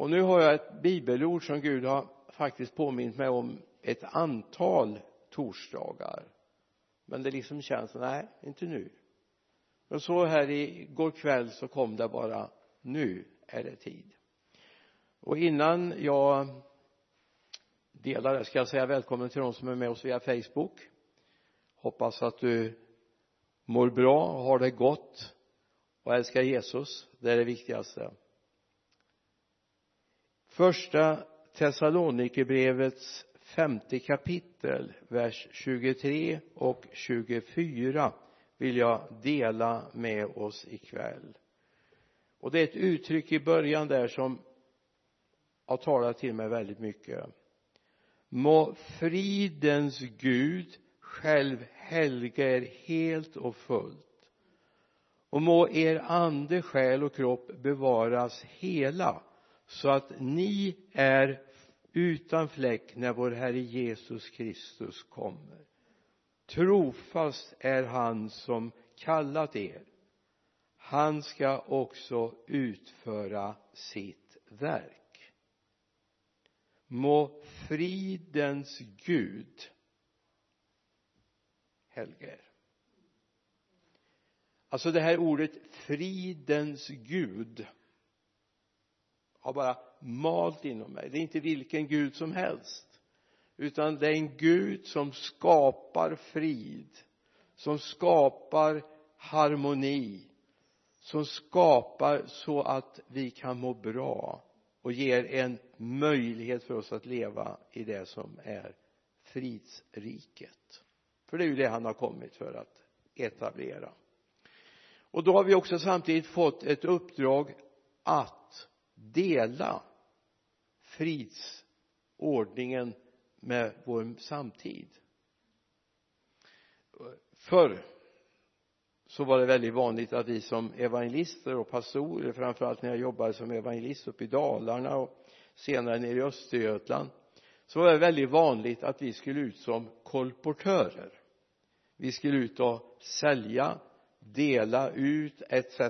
och nu har jag ett bibelord som Gud har faktiskt påmint mig om ett antal torsdagar. Men det liksom känns, nej, inte nu. Men så här igår kväll så kom det bara nu är det tid. Och innan jag delar det ska jag säga välkommen till de som är med oss via Facebook. Hoppas att du mår bra, har det gott. Och älskar Jesus det är det viktigaste första Thessalonikerbrevets femte kapitel vers 23 och 24 vill jag dela med oss ikväll. Och det är ett uttryck i början där som har talat till mig väldigt mycket. Må fridens Gud själv helga er helt och fullt. Och må er ande, själ och kropp bevaras hela så att ni är utan fläck när vår Herre Jesus Kristus kommer. Trofast är han som kallat er. Han ska också utföra sitt verk. Må fridens Gud helga er. Alltså det här ordet fridens Gud har bara malt inom mig. Det är inte vilken Gud som helst. Utan det är en Gud som skapar frid som skapar harmoni som skapar så att vi kan må bra och ger en möjlighet för oss att leva i det som är fridsriket. För det är ju det han har kommit för att etablera. Och då har vi också samtidigt fått ett uppdrag att dela fridsordningen med vår samtid. Förr så var det väldigt vanligt att vi som evangelister och pastorer framförallt när jag jobbade som evangelist uppe i Dalarna och senare nere i Östergötland så var det väldigt vanligt att vi skulle ut som kolportörer. Vi skulle ut och sälja dela ut etc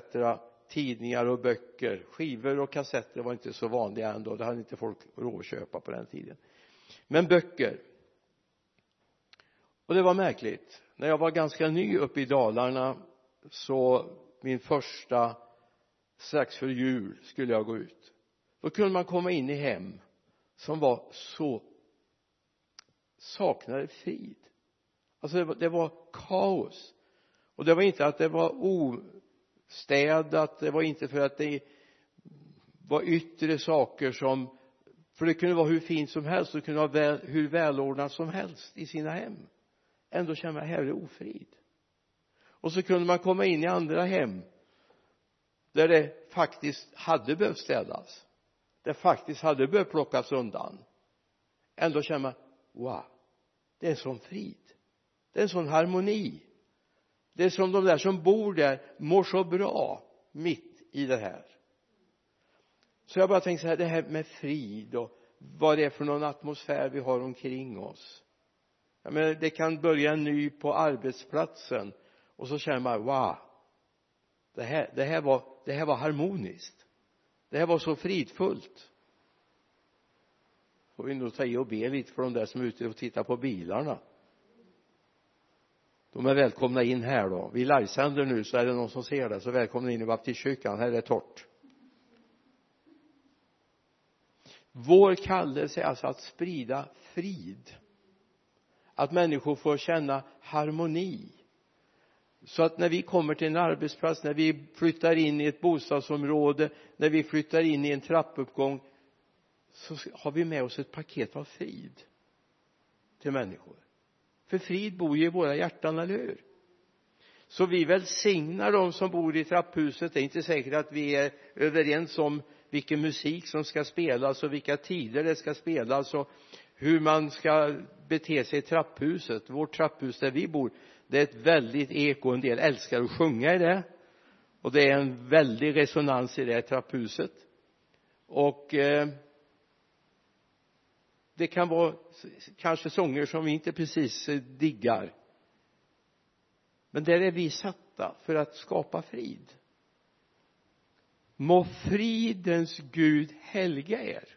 tidningar och böcker. Skivor och kassetter var inte så vanliga ändå. Det hade inte folk råd att köpa på den tiden. Men böcker. Och det var märkligt. När jag var ganska ny uppe i Dalarna så min första strax före jul skulle jag gå ut. Då kunde man komma in i hem som var så saknade frid. Alltså det var, det var kaos. Och det var inte att det var o städat, det var inte för att det var yttre saker som för det kunde vara hur fint som helst det kunde vara väl, hur välordnat som helst i sina hem. Ändå känner man här är ofrid. Och så kunde man komma in i andra hem där det faktiskt hade behövt städas det faktiskt hade behövt plockas undan. Ändå känner man wow det är en sån frid. Det är en sån harmoni det är som de där som bor där mår så bra mitt i det här. Så jag bara tänkte så här det här med frid och vad det är för någon atmosfär vi har omkring oss. Jag menar det kan börja en ny på arbetsplatsen och så känner man wow det här, det här var det här var harmoniskt. Det här var så fridfullt. Får vi nog ta i och be lite för de där som är ute och tittar på bilarna de är välkomna in här då. Vi livesänder nu så är det någon som ser det så välkomna in i baptistkyrkan. Här är det torrt. Vår kallelse är alltså att sprida frid. Att människor får känna harmoni. Så att när vi kommer till en arbetsplats när vi flyttar in i ett bostadsområde när vi flyttar in i en trappuppgång så har vi med oss ett paket av frid till människor för frid bor ju i våra hjärtan, eller hur? Så vi välsignar de som bor i trapphuset. Det är inte säkert att vi är överens om vilken musik som ska spelas och vilka tider det ska spelas och hur man ska bete sig i trapphuset. Vårt trapphus där vi bor det är ett väldigt eko. En del älskar att sjunga i det. Och det är en väldig resonans i det trapphuset. Och eh, det kan vara kanske sånger som vi inte precis eh, diggar. Men där är vi satta för att skapa frid. Må fridens Gud helga er.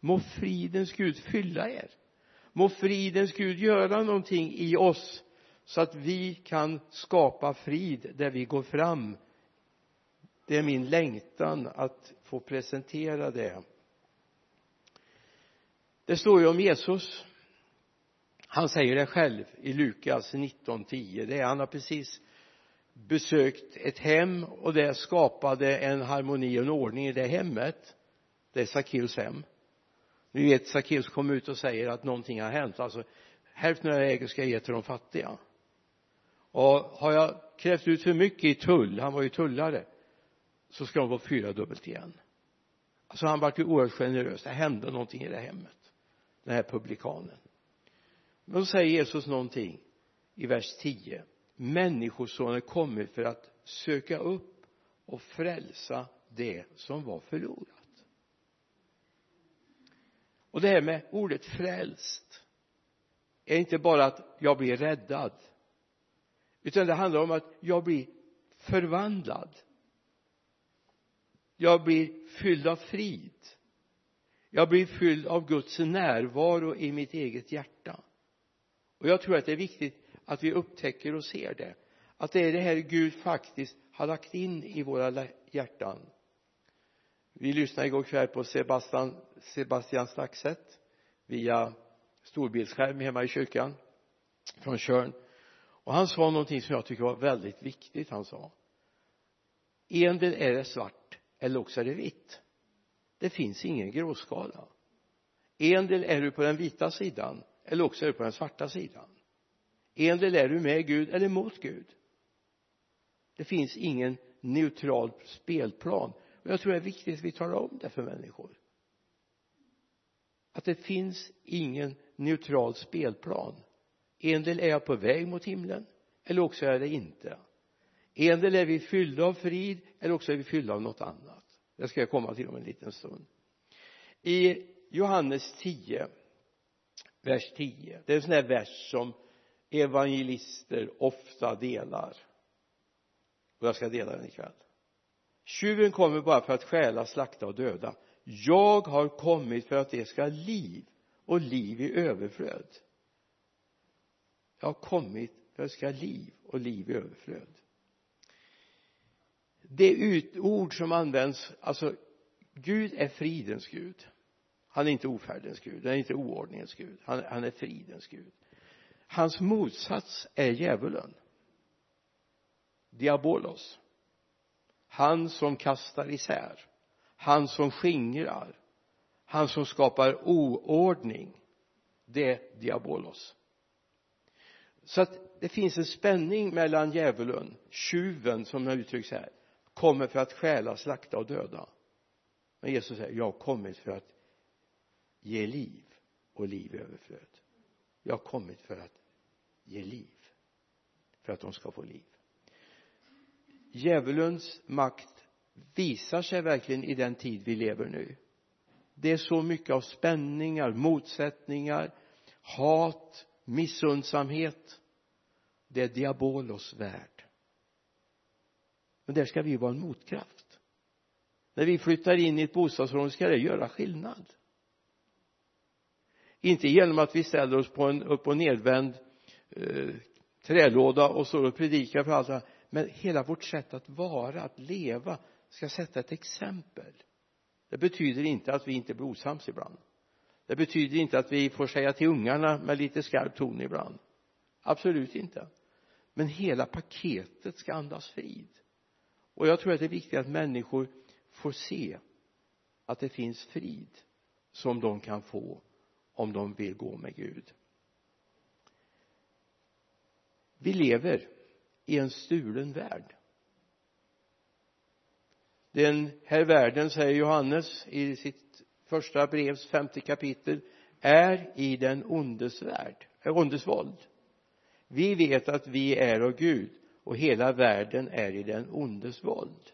Må fridens Gud fylla er. Må fridens Gud göra någonting i oss så att vi kan skapa frid där vi går fram. Det är min längtan att få presentera det det står ju om Jesus. Han säger det själv i Lukas 19.10 det är han har precis besökt ett hem och det skapade en harmoni och en ordning i det hemmet. Det är Sackeus hem. Ni vet Sackeus kom ut och säger att någonting har hänt. Alltså hälften av det jag äger ska jag ge till de fattiga. Och har jag krävt ut för mycket i tull han var ju tullare så ska de få fyra dubbelt igen. Alltså han vart ju oerhört generös. Det hände någonting i det hemmet den här publikanen. Men då säger Jesus någonting i vers 10 människosonen kommit för att söka upp och frälsa det som var förlorat. Och det här med ordet frälst är inte bara att jag blir räddad utan det handlar om att jag blir förvandlad. Jag blir fylld av frid jag blir fylld av Guds närvaro i mitt eget hjärta. Och jag tror att det är viktigt att vi upptäcker och ser det. Att det är det här Gud faktiskt har lagt in i våra hjärtan. Vi lyssnade igår kväll på Sebastian, Sebastian Staxet via storbildsskärm hemma i kyrkan från Tjörn. Och han sa någonting som jag tycker var väldigt viktigt han sa. Endel är det svart eller också är det vitt det finns ingen gråskala. Endel är du på den vita sidan eller också är du på den svarta sidan. Endel är du med Gud eller mot Gud. Det finns ingen neutral spelplan. Och jag tror det är viktigt att vi talar om det för människor. Att det finns ingen neutral spelplan. En del är jag på väg mot himlen eller också är det inte. En del är vi fyllda av frid eller också är vi fyllda av något annat det ska jag komma till om en liten stund. I Johannes 10 vers 10 det är en sån här vers som evangelister ofta delar. Och jag ska dela den ikväll. Tjuven kommer bara för att stjäla, slakta och döda. Jag har kommit för att det ska ha liv och liv i överflöd. Jag har kommit för att det ska ha liv och liv i överflöd det ord som används alltså Gud är fridens Gud. Han är inte ofärdens Gud han är inte oordningens Gud han, han är fridens Gud. Hans motsats är djävulen. Diabolos. Han som kastar isär. Han som skingrar. Han som skapar oordning. Det är diabolos. Så att det finns en spänning mellan djävulen tjuven som den uttrycks här kommer för att stjäla, slakta och döda. Men Jesus säger jag har kommit för att ge liv och liv i överflöd. Jag har kommit för att ge liv för att de ska få liv. Djävulens makt visar sig verkligen i den tid vi lever nu. Det är så mycket av spänningar, motsättningar, hat, missundsamhet det är diabolos värld men där ska vi vara en motkraft. När vi flyttar in i ett bostadsområde ska det göra skillnad. Inte genom att vi ställer oss på en upp och nedvänd eh, trälåda och står och predikar för alla men hela vårt sätt att vara, att leva ska sätta ett exempel. Det betyder inte att vi inte blir osams ibland. Det betyder inte att vi får säga till ungarna med lite skarp ton ibland. Absolut inte. Men hela paketet ska andas frid och jag tror att det är viktigt att människor får se att det finns frid som de kan få om de vill gå med Gud. Vi lever i en stulen värld. Den här världen säger Johannes i sitt första brevs femte kapitel är i den ondes värld, eh, ondes våld. Vi vet att vi är av Gud och hela världen är i den ondes våld.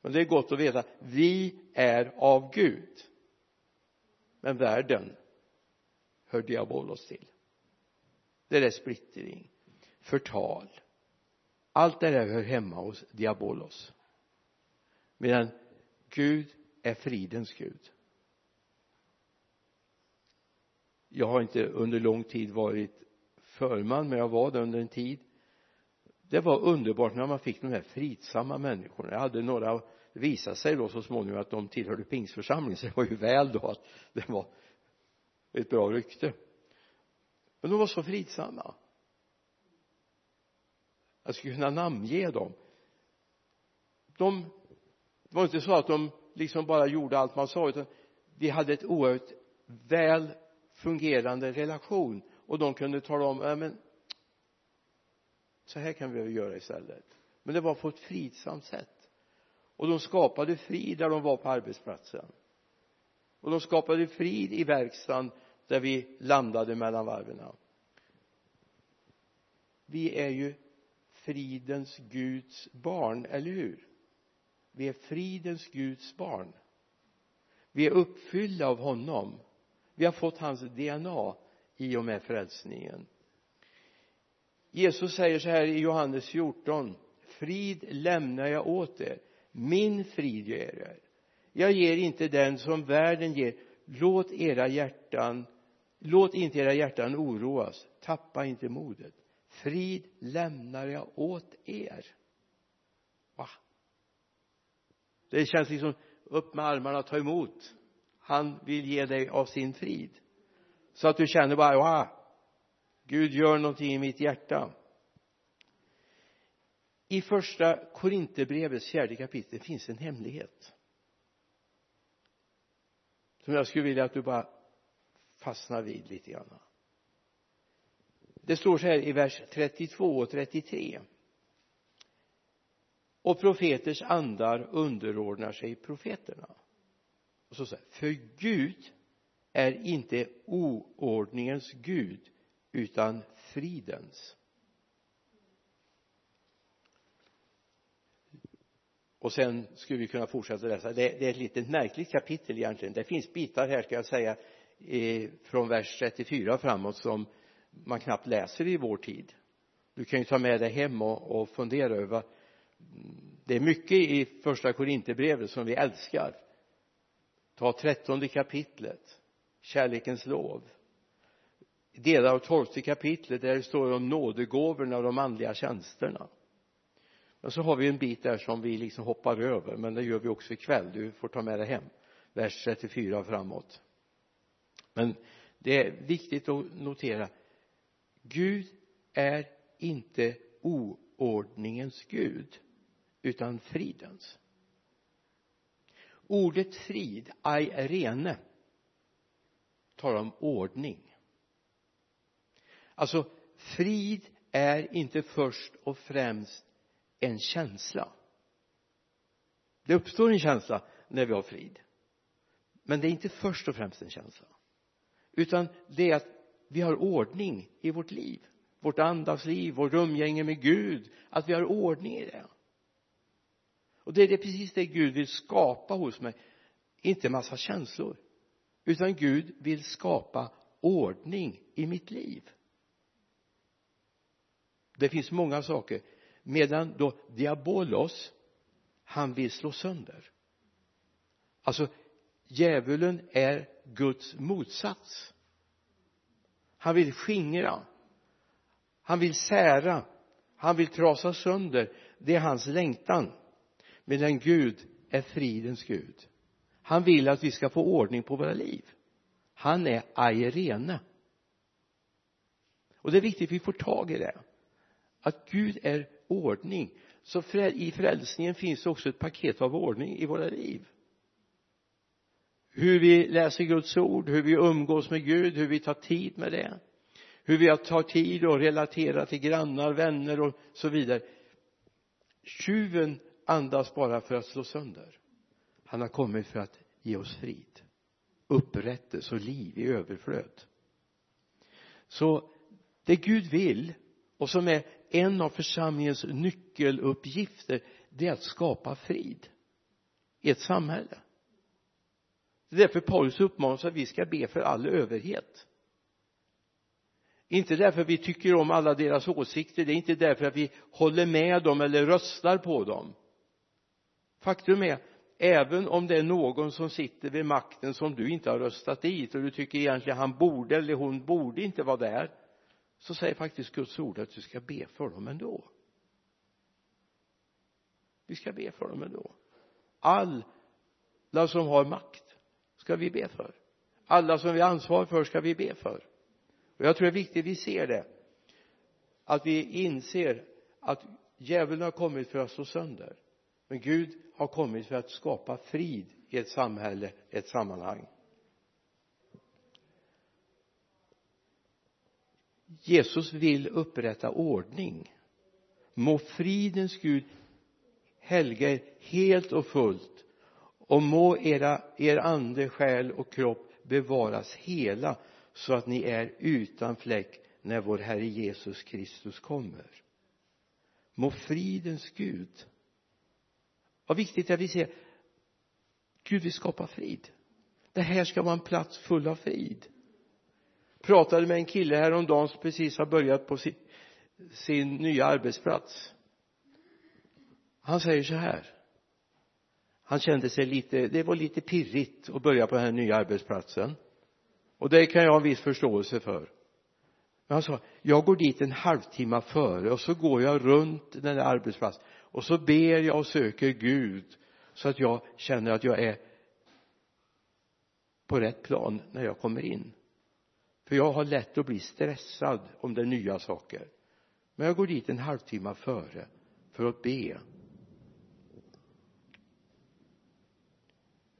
Men det är gott att veta vi är av Gud. Men världen hör diabolos till. Det är splittring förtal. Allt det där hör hemma hos diabolos. Medan Gud är fridens Gud. Jag har inte under lång tid varit förman men jag var det under en tid det var underbart när man fick de här fridsamma människorna. Jag hade några det visade sig då så småningom att de tillhörde pingsförsamlingen så det var ju väl då att det var ett bra rykte. Men de var så fridsamma. Jag skulle kunna namnge dem. De det var inte så att de liksom bara gjorde allt man sa utan vi hade ett oerhört väl fungerande relation och de kunde tala om ja men så här kan vi väl göra istället. Men det var på ett fridsamt sätt. Och de skapade frid där de var på arbetsplatsen. Och de skapade frid i verkstaden där vi landade mellan varven. Vi är ju fridens Guds barn, eller hur? Vi är fridens Guds barn. Vi är uppfyllda av honom. Vi har fått hans DNA i och med frälsningen. Jesus säger så här i Johannes 14 frid lämnar jag åt er. Min frid ger er. Jag ger inte den som världen ger. Låt era hjärtan låt inte era hjärtan oroas. Tappa inte modet. Frid lämnar jag åt er. Va? Det känns liksom upp med armarna och ta emot. Han vill ge dig av sin frid. Så att du känner bara wow, Gud gör någonting i mitt hjärta. I första Korinthierbrevets fjärde kapitel finns en hemlighet. Som jag skulle vilja att du bara fastnar vid lite grann. Det står så här i vers 32 och 33 och profeters andar underordnar sig profeterna. Och så säger för Gud är inte oordningens Gud utan fridens. Och sen skulle vi kunna fortsätta läsa. Det, det är ett litet märkligt kapitel egentligen. Det finns bitar här ska jag säga eh, från vers 34 framåt som man knappt läser i vår tid. Du kan ju ta med dig hem och, och fundera över det är mycket i första Korinthierbrevet som vi älskar. Ta trettonde kapitlet kärlekens lov delar av tolfte kapitlet där det står om nådegåvorna och de andliga tjänsterna. Men så har vi en bit där som vi liksom hoppar över men det gör vi också ikväll. Du får ta med dig hem vers 34 framåt. Men det är viktigt att notera Gud är inte oordningens Gud utan fridens. Ordet frid, rene talar om ordning alltså frid är inte först och främst en känsla. Det uppstår en känsla när vi har frid. Men det är inte först och främst en känsla. Utan det är att vi har ordning i vårt liv. Vårt andagsliv, vårt umgänge med Gud. Att vi har ordning i det. Och det är det precis det Gud vill skapa hos mig. Inte massa känslor. Utan Gud vill skapa ordning i mitt liv det finns många saker. Medan då diabolos han vill slå sönder. Alltså djävulen är Guds motsats. Han vill skingra. Han vill sära. Han vill trasa sönder. Det är hans längtan. Medan Gud är fridens Gud. Han vill att vi ska få ordning på våra liv. Han är airene. Och det är viktigt att vi får tag i det att Gud är ordning. Så i frälsningen finns det också ett paket av ordning i våra liv. Hur vi läser Guds ord, hur vi umgås med Gud, hur vi tar tid med det. Hur vi tar tid och relaterar till grannar, vänner och så vidare. Tjuven andas bara för att slå sönder. Han har kommit för att ge oss frid. Upprättelse och liv i överflöd. Så det Gud vill och som är en av församlingens nyckeluppgifter det är att skapa frid i ett samhälle. Det är därför Paulus uppmanar oss att vi ska be för all överhet. Inte därför att vi tycker om alla deras åsikter det är inte därför att vi håller med dem eller röstar på dem. Faktum är även om det är någon som sitter vid makten som du inte har röstat dit och du tycker egentligen han borde eller hon borde inte vara där så säger faktiskt Guds ord att du ska be för dem ändå. Vi ska be för dem ändå. Alla som har makt ska vi be för. Alla som vi har ansvar för ska vi be för. Och jag tror det är viktigt att vi ser det. Att vi inser att djävulen har kommit för att slå sönder. Men Gud har kommit för att skapa frid i ett samhälle, ett sammanhang. Jesus vill upprätta ordning. Må fridens Gud helga er helt och fullt och må era, er ande, själ och kropp bevaras hela så att ni är utan fläck när vår Herre Jesus Kristus kommer. Må fridens Gud vad viktigt är att vi ser Gud vill skapa frid. Det här ska vara en plats full av frid pratade med en kille häromdagen som precis har börjat på sin, sin nya arbetsplats. Han säger så här. Han kände sig lite det var lite pirrigt att börja på den här nya arbetsplatsen. Och det kan jag ha en viss förståelse för. Men han sa jag går dit en halvtimme före och så går jag runt den där arbetsplatsen och så ber jag och söker Gud så att jag känner att jag är på rätt plan när jag kommer in för jag har lätt att bli stressad om det är nya saker. Men jag går dit en halvtimme före för att be.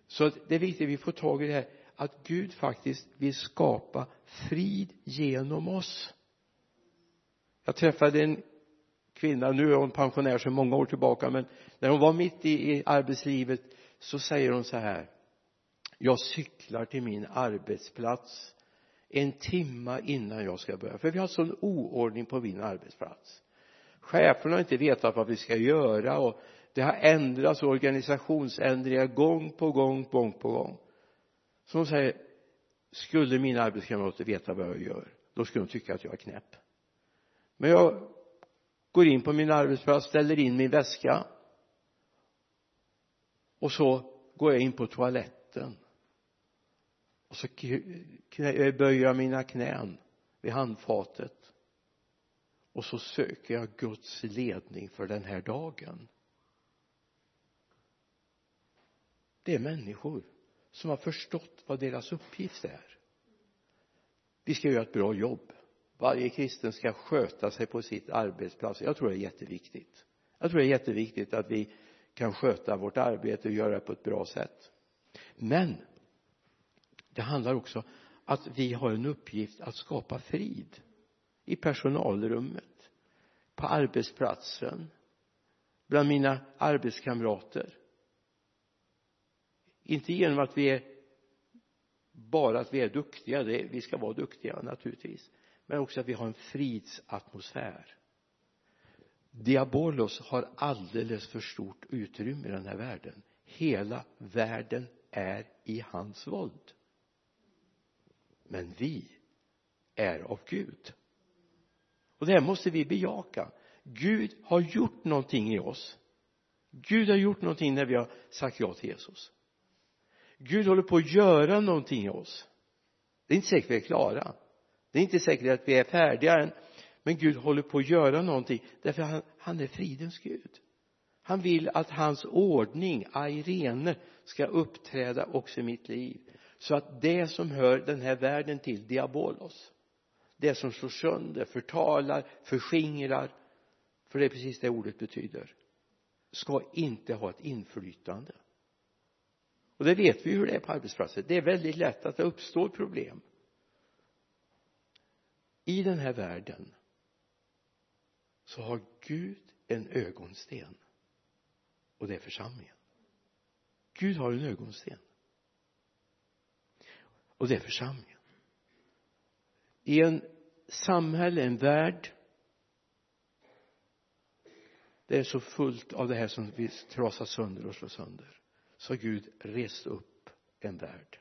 Så det är viktigt att vi får tag i det här att Gud faktiskt vill skapa frid genom oss. Jag träffade en kvinna, nu är hon pensionär sedan många år tillbaka men när hon var mitt i, i arbetslivet så säger hon så här jag cyklar till min arbetsplats en timma innan jag ska börja. För vi har sån oordning på min arbetsplats. Cheferna har inte vetat vad vi ska göra och det har ändrats organisationsändringar gång på gång, gång på gång. Så de säger skulle mina arbetskamrater veta vad jag gör då skulle de tycka att jag är knäpp. Men jag går in på min arbetsplats, ställer in min väska och så går jag in på toaletten och så eh, böjer jag mina knän vid handfatet. Och så söker jag Guds ledning för den här dagen. Det är människor som har förstått vad deras uppgift är. Vi ska göra ett bra jobb. Varje kristen ska sköta sig på sitt arbetsplats. Jag tror det är jätteviktigt. Jag tror det är jätteviktigt att vi kan sköta vårt arbete och göra det på ett bra sätt. Men det handlar också att vi har en uppgift att skapa frid i personalrummet på arbetsplatsen bland mina arbetskamrater. Inte genom att vi är bara att vi är duktiga det, vi ska vara duktiga naturligtvis men också att vi har en fridsatmosfär. Diabolos har alldeles för stort utrymme i den här världen. Hela världen är i hans våld men vi är av Gud. Och det här måste vi bejaka. Gud har gjort någonting i oss. Gud har gjort någonting när vi har sagt ja till Jesus. Gud håller på att göra någonting i oss. Det är inte säkert vi är klara. Det är inte säkert att vi är färdiga än. Men Gud håller på att göra någonting därför han, han är fridens Gud. Han vill att hans ordning, Irene, ska uppträda också i mitt liv så att det som hör den här världen till, diabolos det som slår sönder, förtalar, förskingrar för det är precis det ordet betyder ska inte ha ett inflytande. Och det vet vi hur det är på arbetsplatser det är väldigt lätt att det uppstår problem i den här världen. Så har Gud en ögonsten och det är församlingen. Gud har en ögonsten och det är församlingen. I en samhälle, en värld det är så fullt av det här som vi trasar sönder och slår sönder så har Gud rest upp en värld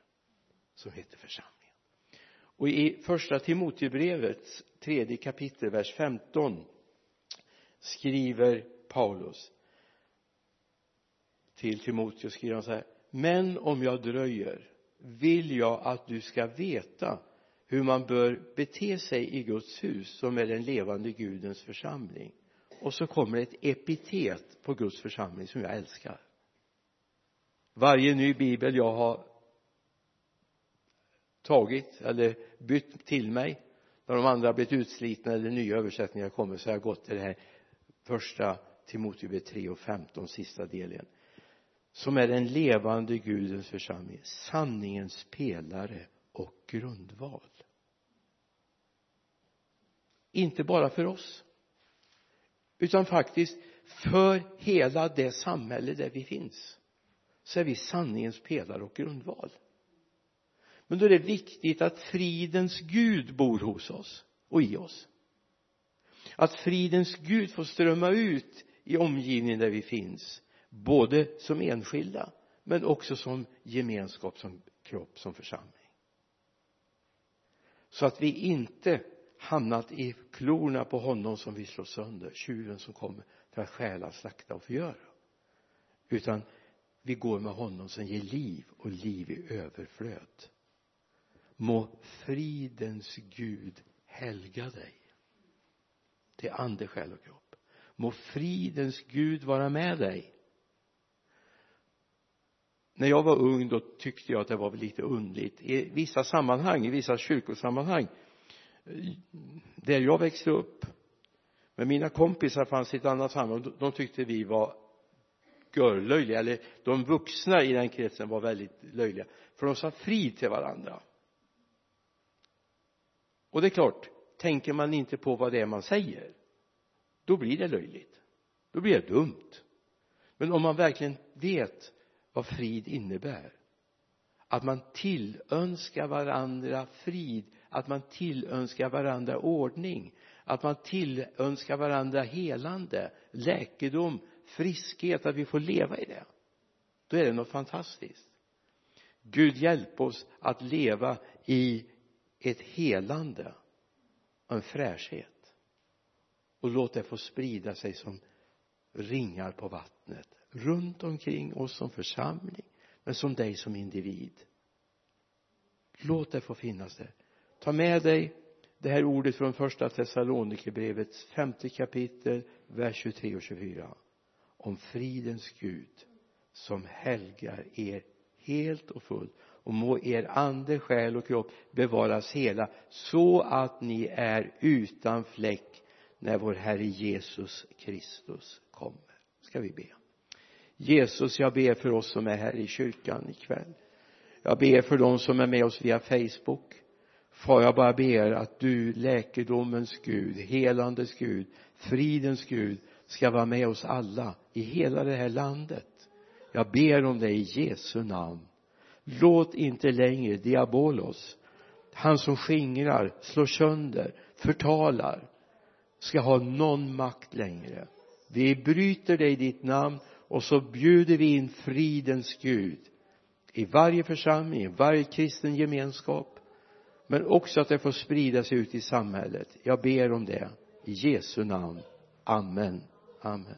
som heter församlingen. Och i första Timotebrevets tredje kapitel vers 15 skriver Paulus till Timoteus skriver han så här men om jag dröjer vill jag att du ska veta hur man bör bete sig i Guds hus som är den levande Gudens församling. Och så kommer ett epitet på Guds församling som jag älskar. Varje ny bibel jag har tagit eller bytt till mig när de andra blivit utslitna eller nya översättningar kommer så har jag gått till det här första Timoteus 3 och 15 sista delen som är den levande Gudens församling sanningens pelare och grundval. Inte bara för oss utan faktiskt för hela det samhälle där vi finns så är vi sanningens pelare och grundval. Men då är det viktigt att fridens Gud bor hos oss och i oss. Att fridens Gud får strömma ut i omgivningen där vi finns både som enskilda men också som gemenskap, som kropp, som församling. Så att vi inte hamnat i klorna på honom som vi slår sönder, tjuven som kommer för att stjäla, slakta och förgöra. Utan vi går med honom som ger liv och liv i överflöd. Må fridens Gud helga dig. Till ande, själ och kropp. Må fridens Gud vara med dig när jag var ung då tyckte jag att det var lite undligt i vissa sammanhang, i vissa kyrkosammanhang där jag växte upp men mina kompisar fanns i ett annat sammanhang de tyckte vi var görlöjliga eller de vuxna i den kretsen var väldigt löjliga för de sa frid till varandra. Och det är klart tänker man inte på vad det är man säger då blir det löjligt. Då blir det dumt. Men om man verkligen vet vad frid innebär. Att man tillönskar varandra frid att man tillönskar varandra ordning att man tillönskar varandra helande läkedom friskhet att vi får leva i det. Då är det något fantastiskt. Gud hjälp oss att leva i ett helande och en fräschhet. Och låt det få sprida sig som ringar på vattnet runt omkring oss som församling men som dig som individ. Låt det få finnas där. Ta med dig det här ordet från första Thessalonikerbrevets femte kapitel vers 23 och 24 om fridens Gud som helgar er helt och fullt och må er ande, själ och kropp bevaras hela så att ni är utan fläck när vår Herre Jesus Kristus kommer. Ska vi be? Jesus jag ber för oss som är här i kyrkan ikväll. Jag ber för dem som är med oss via Facebook. Far jag bara ber att du läkedomens Gud, helandes Gud, fridens Gud ska vara med oss alla i hela det här landet. Jag ber om det i Jesu namn. Låt inte längre diabolos han som skingrar, slår sönder, förtalar ska ha någon makt längre. Vi bryter dig i ditt namn och så bjuder vi in fridens Gud i varje församling, i varje kristen gemenskap. Men också att det får sprida sig ut i samhället. Jag ber om det. I Jesu namn. Amen. Amen.